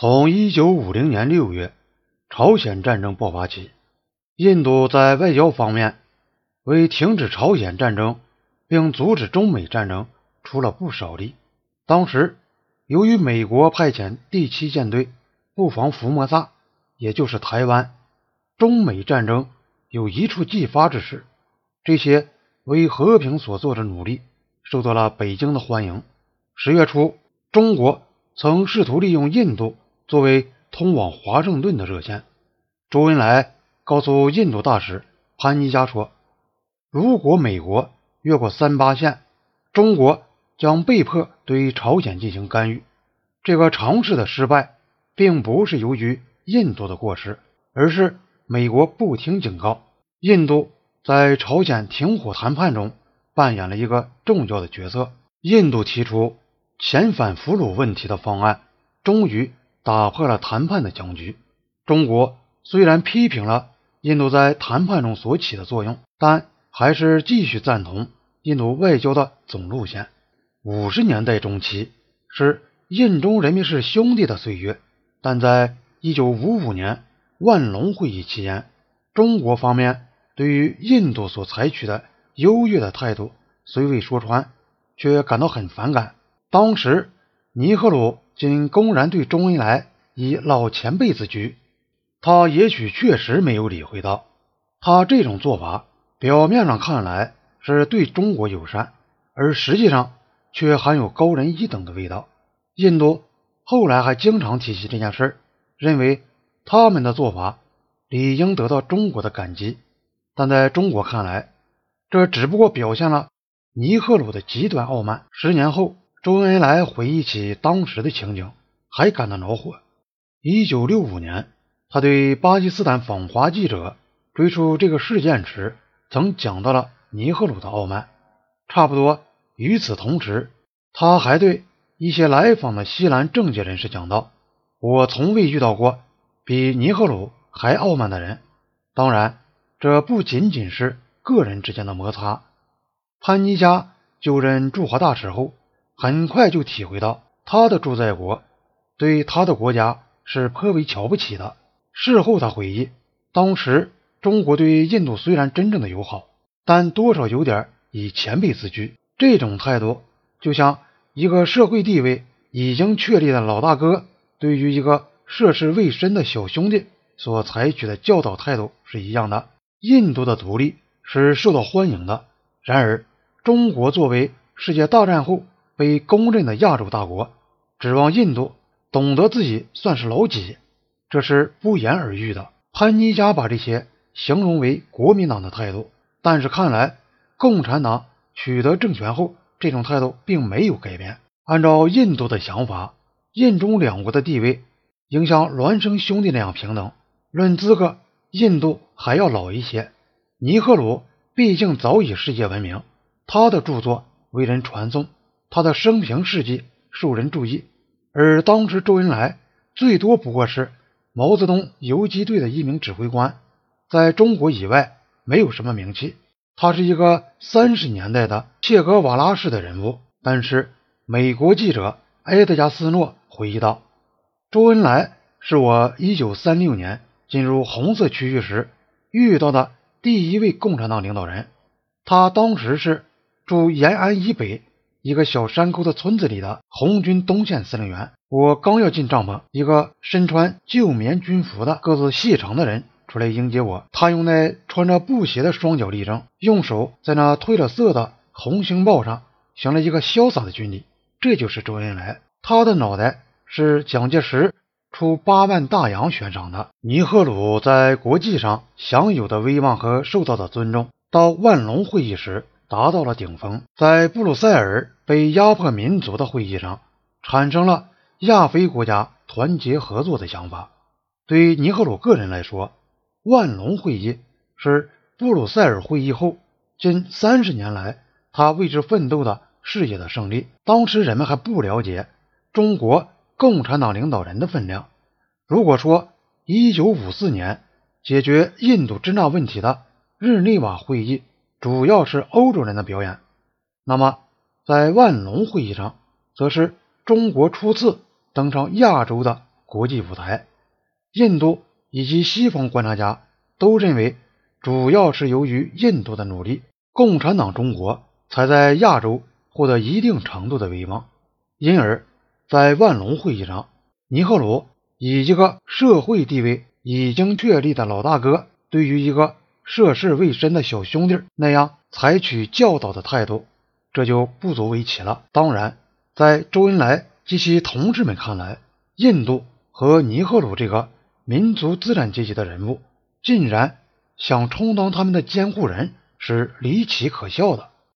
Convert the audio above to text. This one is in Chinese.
从一九五零年六月朝鲜战争爆发起，印度在外交方面为停止朝鲜战争并阻止中美战争出了不少力。当时，由于美国派遣第七舰队布防福摩萨，也就是台湾，中美战争有一触即发之势。这些为和平所做的努力受到了北京的欢迎。十月初，中国曾试图利用印度作为通往华盛顿的热线。周恩来告诉印度大使潘尼加说：“如果美国越过三八线，中国将被迫对朝鲜进行干预。”这个尝试的失败，并不是由于印度的过失，而是美国不听警告，印度。在朝鲜停火谈判中扮演了一个重要的角色。印度提出遣返俘虏问题的方案，终于打破了谈判的僵局。中国虽然批评了印度在谈判中所起的作用，但还是继续赞同印度外交的总路线。五十年代中期是印中人民是兄弟的岁月，但在一九五五年万隆会议期间，中国方面。对于印度所采取的优越的态度，虽未说穿，却感到很反感。当时，尼赫鲁竟公然对周恩来以老前辈自居，他也许确实没有理会到，他这种做法表面上看来是对中国友善，而实际上却含有高人一等的味道。印度后来还经常提起这件事，认为他们的做法理应得到中国的感激。但在中国看来，这只不过表现了尼赫鲁的极端傲慢。十年后，周恩来回忆起当时的情景，还感到恼火。一九六五年，他对巴基斯坦访华记者追述这个事件时，曾讲到了尼赫鲁的傲慢。差不多与此同时，他还对一些来访的西兰政界人士讲道：“我从未遇到过比尼赫鲁还傲慢的人。”当然。这不仅仅是个人之间的摩擦。潘尼加就任驻华大使后，很快就体会到他的驻在国对他的国家是颇为瞧不起的。事后他回忆，当时中国对印度虽然真正的友好，但多少有点以前辈自居。这种态度，就像一个社会地位已经确立的老大哥对于一个涉世未深的小兄弟所采取的教导态度是一样的。印度的独立是受到欢迎的，然而中国作为世界大战后被公认的亚洲大国，指望印度懂得自己算是老几，这是不言而喻的。潘尼加把这些形容为国民党的态度，但是看来共产党取得政权后，这种态度并没有改变。按照印度的想法，印中两国的地位应像孪生兄弟那样平等，论资格。印度还要老一些。尼赫鲁毕竟早已世界闻名，他的著作为人传颂，他的生平事迹受人注意。而当时周恩来最多不过是毛泽东游击队的一名指挥官，在中国以外没有什么名气。他是一个三十年代的切格瓦拉式的人物。但是美国记者埃德加斯诺回忆道：“周恩来是我一九三六年。”进入红色区域时遇到的第一位共产党领导人，他当时是住延安以北一个小山沟的村子里的红军东线司令员。我刚要进帐篷，一个身穿旧棉军服的个子细长的人出来迎接我。他用那穿着布鞋的双脚立正，用手在那褪了色的红星帽上行了一个潇洒的军礼。这就是周恩来，他的脑袋是蒋介石。出八万大洋悬赏的尼赫鲁在国际上享有的威望和受到的尊重，到万隆会议时达到了顶峰。在布鲁塞尔被压迫民族的会议上，产生了亚非国家团结合作的想法。对尼赫鲁个人来说，万隆会议是布鲁塞尔会议后近三十年来他为之奋斗的事业的胜利。当时人们还不了解中国。共产党领导人的分量。如果说1954年解决印度支那问题的日内瓦会议主要是欧洲人的表演，那么在万隆会议上，则是中国初次登上亚洲的国际舞台。印度以及西方观察家都认为，主要是由于印度的努力，共产党中国才在亚洲获得一定程度的威望。因而，在万隆会议上，尼赫鲁以一个社会地位已经确立的老大哥，对于一个涉世未深的小兄弟那样采取教导的态度，这就不足为奇了。当然，在周恩来及其同志们看来，印度和尼赫鲁这个。民族资产阶级的人物竟然想充当他们的监护人，是离奇可笑的。